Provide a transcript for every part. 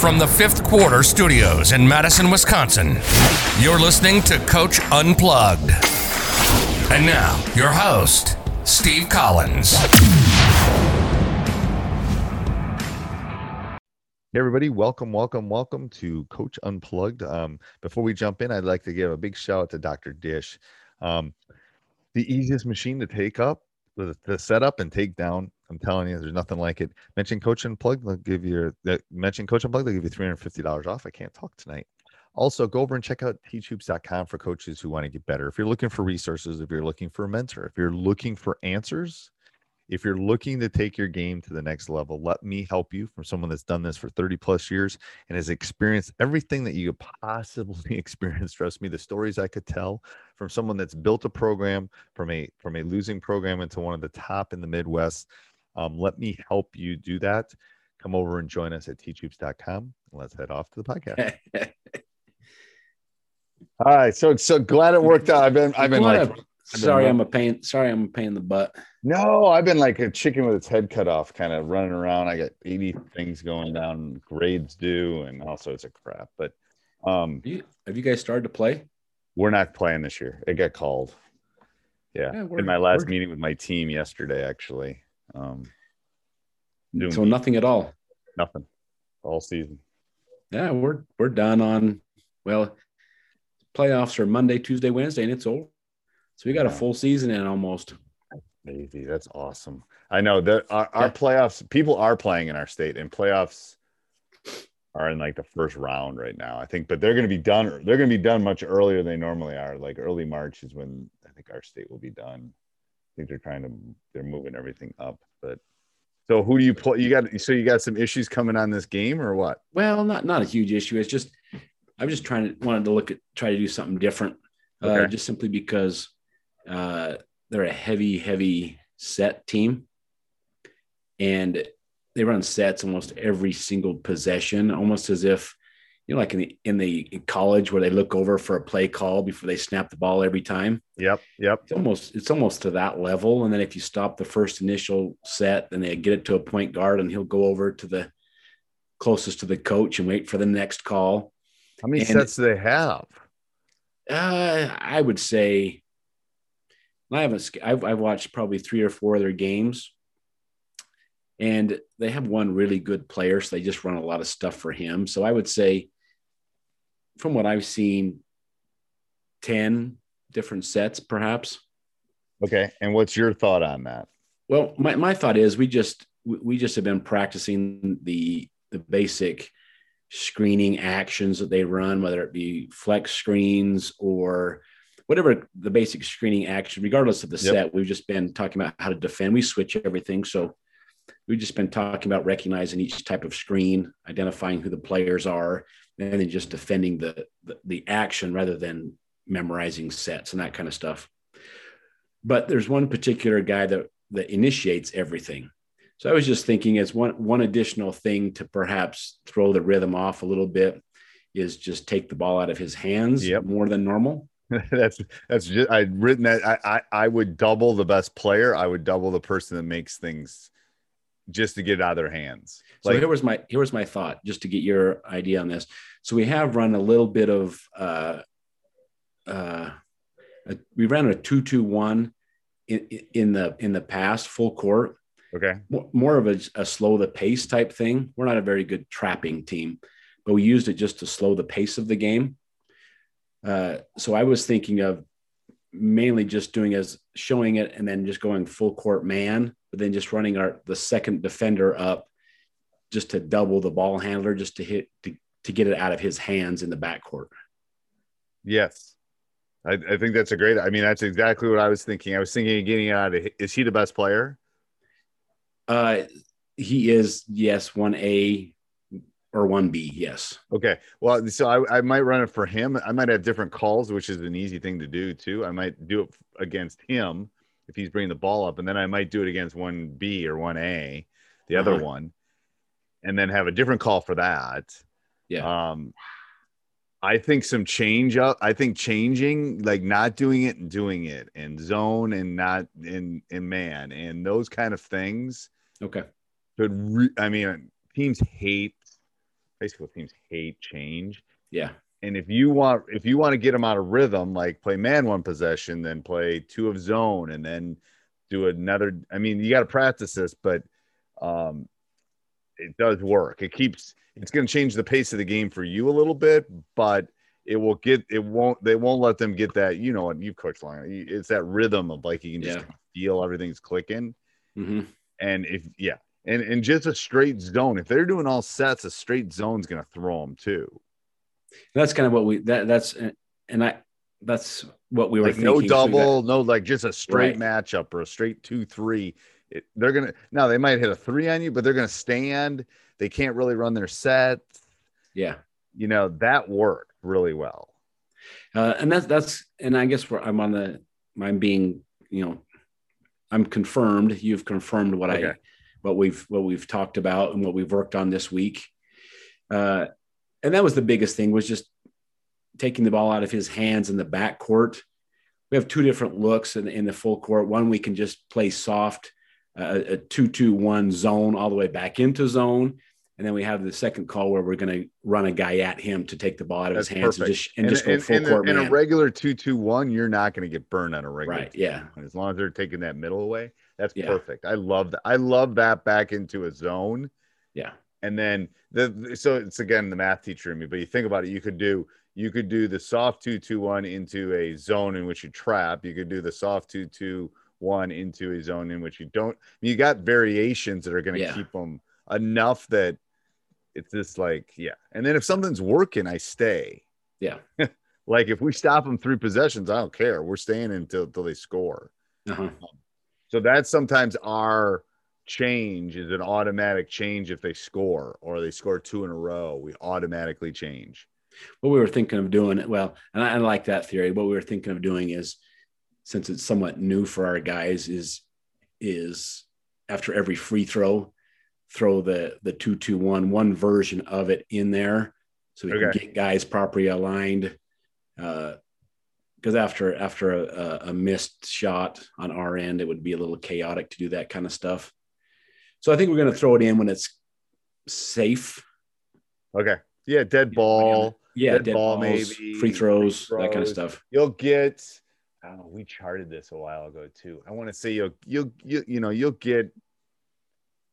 From the fifth quarter studios in Madison, Wisconsin, you're listening to Coach Unplugged. And now, your host, Steve Collins. Hey everybody, welcome, welcome, welcome to Coach Unplugged. Um, before we jump in, I'd like to give a big shout out to Dr. Dish. Um, the easiest machine to take up, the, the setup and take down. I'm telling you, there's nothing like it. Mention Coach Unplugged, they'll give you that mention Coach Unplugged, they'll give you $350 off. I can't talk tonight. Also, go over and check out teachhoops.com for coaches who want to get better. If you're looking for resources, if you're looking for a mentor, if you're looking for answers, if you're looking to take your game to the next level, let me help you from someone that's done this for 30 plus years and has experienced everything that you could possibly experience. Trust me, the stories I could tell from someone that's built a program from a from a losing program into one of the top in the Midwest. Um, let me help you do that. Come over and join us at teachhoops.com. Let's head off to the podcast. All right, so so glad it worked out. I've been I've been like sorry, I'm a pain. Sorry, I'm a pain in the butt. No, I've been like a chicken with its head cut off, kind of running around. I got 80 things going down, grades due, and all sorts of crap. But um Have you, have you guys started to play? we're not playing this year. It got called. Yeah, Yeah, in my last meeting with my team yesterday, actually. Um, doing So nothing at all. nothing all season. Yeah, we're we're done on well, playoffs are Monday, Tuesday, Wednesday, and it's over. So we got a full season in almost. Crazy. That's awesome. I know that our, our Yeah. playoffs, people are playing in our state, and playoffs are in like the first round right now. I think, but they're going to be done. They're going to be done much earlier than they normally are. Like early March is when I think our state will be done. Think they're trying to, they're moving everything up. But so who do you play? You got, so you got some issues coming on this game or what? Well, not not a huge issue. It's just I was just trying to wanted to look at try to do something different, uh, just simply because uh, they're a heavy, heavy set team, and they run sets almost every single possession, almost as if you know, like in the in the in college where they look over for a play call before they snap the ball every time. Yep. Yep. It's almost it's almost to that level. And then if you stop the first initial set, then they get it to a point guard, and he'll go over to the closest to the coach and wait for the next call. How many And- sets do they have? Uh, I would say I haven't. I've, I've watched probably three or four of their games, and they have one really good player, so they just run a lot of stuff for him. So I would say, from what I've seen, ten different sets, perhaps. Okay. And what's your thought on that? Well, my, my thought is we just we we just have been practicing the the basic screening actions that they run, whether it be flex screens or whatever the basic screening action, regardless of the Yep. set. We've just been talking about how to defend. We switch everything, so we've just been talking about recognizing each type of screen, identifying who the players are, and then just defending the the, the action rather than memorizing sets and that kind of stuff. But there's one particular guy that that initiates everything. So I was just thinking as one one additional thing to perhaps throw the rhythm off a little bit is just take the ball out of his hands Yep. more than normal. that's that's just I'd written that I, I I would double the best player. I would double the person that makes things just to get it out of their hands. So here was my here was my thought, just to get your idea on this. So we have run a little bit of uh, uh, a, we ran a two two one in in the in the past full court, okay. more, more of a, a slow the pace type thing. We're not a very good trapping team, but we used it just to slow the pace of the game. Uh, so I was thinking of mainly just doing as showing it and then just going full court man, but then just running our the second defender up just to double the ball handler, just to hit to, to get it out of his hands in the backcourt. Yes. I, I think that's a great. I mean, that's exactly what I was thinking. I was thinking of getting out of. Is he the best player? Uh, he is yes, one A or one B. Yes. Okay. Well, so I, I might run it for him. I might have different calls, which is an easy thing to do too. I might do it against him if he's bringing the ball up, and then I might do it against one B or one A, the other Uh-huh. one, and then have a different call for that. Yeah. Um, I think some change up. I think changing, like not doing it and doing it, and zone and not in in man, and those kind of things Okay. could. Re- I mean, teams hate. High school teams hate change. Yeah. And if you want, if you want to get them out of rhythm, like play man one possession, then play two of zone, and then do another. I mean, you got to practice this, but um, it does work. It keeps. It's going to change the pace of the game for you a little bit, but it will get. It won't. They won't let them get that. You know what? You've coached long. It's that rhythm of like you can just Yeah. feel everything's clicking. hmm And if yeah, and and just a straight zone. If they're doing all sets, a straight zone's going to throw them too. That's kind of what we that that's and I that's what we were like thinking. no double, no like just a straight Right. matchup or a straight two three. It, they're gonna now they might hit a three on you, but they're gonna stand. They can't really run their that- yeah. You know that worked really well. Uh, and that's that's and I guess where I'm on the I'm being you know I'm confirmed. You've confirmed what I what we've what we've talked about and what we've worked on this week. Uh, and that was the biggest thing was just taking the ball out of his hands in the back court. We have two different looks in, in the full court. One we can just play soft, uh, a two-two-one zone all the way back into zone. And then we have the second call where we're going to run a guy at him to take the ball out of That's his hands and just and, just go full in, a- court in a regular two two one, you're not gonna get burned on a regular. Right, yeah. As long as they're taking that middle away, that's Yeah. perfect. I love that. I love that back into a zone. Yeah. And then the so it's again the math teacher in me but you think about it you could do you could do the soft two two one into a zone in which you trap you could do the soft two two one into a zone in which you don't you got variations that are going to Yeah. keep them enough that it's just like yeah and then if something's working i stay Yeah. like if we stop them three possessions i don't care we're staying until, until they score Uh-huh. so that's sometimes our change is an automatic change if they score or they score two in a row. We automatically change. what we were thinking of doing well and I, I like that theory what we were thinking of doing is since it's somewhat new for our guys is is after every free throw throw the the two two one one version of it in there so we Okay. can get guys properly aligned uh because after after a, a, a missed shot on our end it would be a little chaotic to do that kind of stuff so i think we're going to throw it in when it's safe Okay. Yeah, dead ball. yeah Dead dead ball, balls, maybe, free throws, free that kind of stuff You'll get I don't know, we charted this a while ago too. I want to say you'll you'll you, you know, you'll get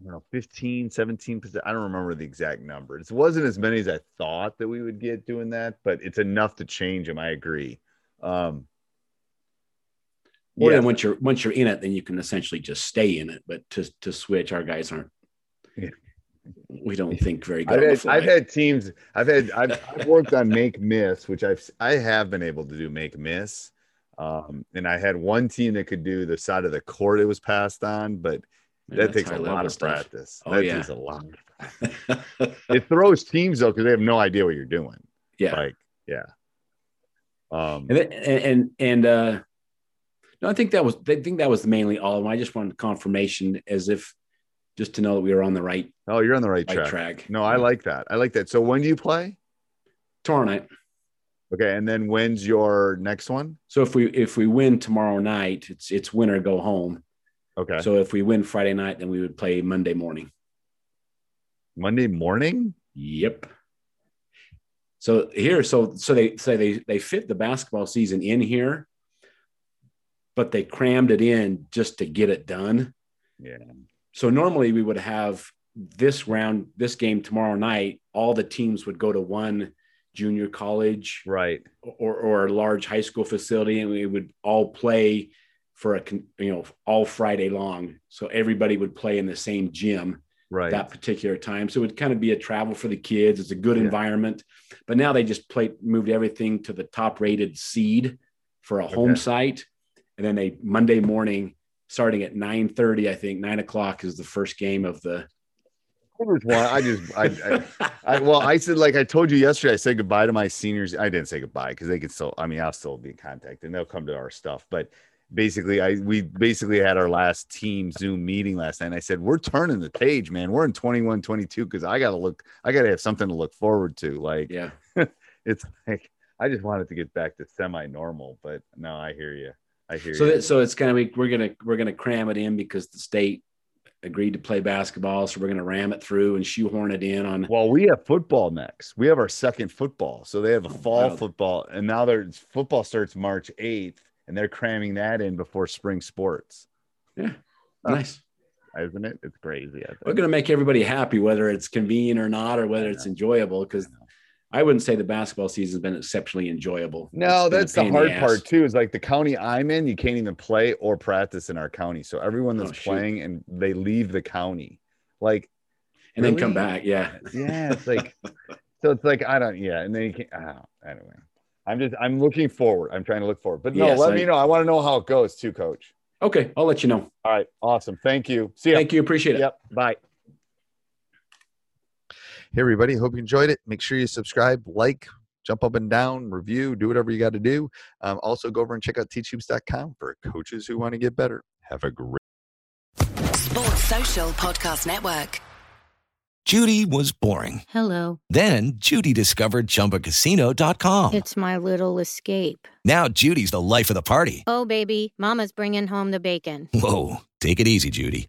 I don't know, 15, 17%. I don't remember the exact number. It wasn't as many as I thought that we would get doing that, but it's enough to change them. I agree. Um, Or yeah, then once you're once you're in it, then you can essentially just stay in it. But to to switch, our guys aren't. Yeah. We don't think very good. I've had. I've had teams. I've had. I've, I've worked on make miss, which I've I have been able to do make miss. Um, and I had one team that could do the side of the court it was passed on, but Yeah, that takes a lot of stuff. practice. Oh, that yeah. takes a lot. It throws teams though because they have no idea what you're doing. yeah, Like, yeah. Um, and and and, and uh, no, I think that was I think that was mainly all of them. I just wanted confirmation as if just to know that we were on the right, Oh, you're on the right, right track. track. No, I like that. I like that. So when do you play? tomorrow night. Okay, and then when's your next one? So if we if we win tomorrow night, it's it's win or go home. Okay, So if we win Friday night, then we would play Monday morning. Monday morning. Yep. So here, so so they say they they fit the basketball season in here, but they crammed it in just to get it done. Yeah. So normally we would have this round, this game tomorrow night. All the teams would go to one junior college Right. or or a large high school facility, and we would all play for a you know all Friday long. So everybody would play in the same gym Right. that particular time. So it would kind of be a travel for the kids. It's a good Yeah. environment. But now they just played moved everything to the top rated seed for a home Okay. site. And then they Monday morning, starting at 9 30, I think nine o'clock is the first game of the I just I just I, I I, well, I said, like I told you yesterday, I said goodbye to my seniors. I didn't say goodbye because they could still, I mean, I'll still be in contact and they'll come to our stuff. But basically, I we basically had our last team Zoom meeting last night. And I said, we're turning the page, man. We're in 21, 22 because I got to look, I got to have something to look forward to. Like, yeah. it's like, I just wanted to get back to semi normal. But no, I hear you. I hear So you. that, so it's gonna be we're gonna we're gonna cram it in because the state agreed to play basketball. So we're gonna ram it through and shoehorn it in on Well, we have football next. We have our second football. So they have a Oh, fall wow. football, and now their football starts March 8th, and they're cramming that in before spring sports. yeah. Nice. Isn't it? It's crazy. We're gonna make everybody happy, whether it's convenient or not, or whether it's enjoyable. Because I wouldn't say the basketball season's been exceptionally enjoyable. No, It's been a that's the hard ass. part too. Is like the county I'm in, you can't even play or practice in our county. So everyone oh, that's Oh, playing and they leave the county. Like, and then come back. Yeah. yeah, it's like, so it's like I don't, yeah, and then you can't. Oh, anyway, I'm just I'm looking forward. I'm trying to look forward. But no, Yes, let I- me know. I want to know how it goes too, Coach. Okay, I'll let you know. All right, awesome. Thank you. See ya. Thank you. Appreciate it. Yep. Bye. Hey, everybody. Hope you enjoyed it. Make sure you subscribe, like, jump up and down, review, do whatever you got to do. Um, also, go over and check out teachhoops.com for coaches who want to get better. Have a great Sports Social Podcast Network. Judy was boring. Hello. Then Judy discovered ChumbaCasino.com. It's my little escape. Now Judy's the life of the party. Oh, baby, Mama's bringing home the bacon. Whoa, take it easy, Judy.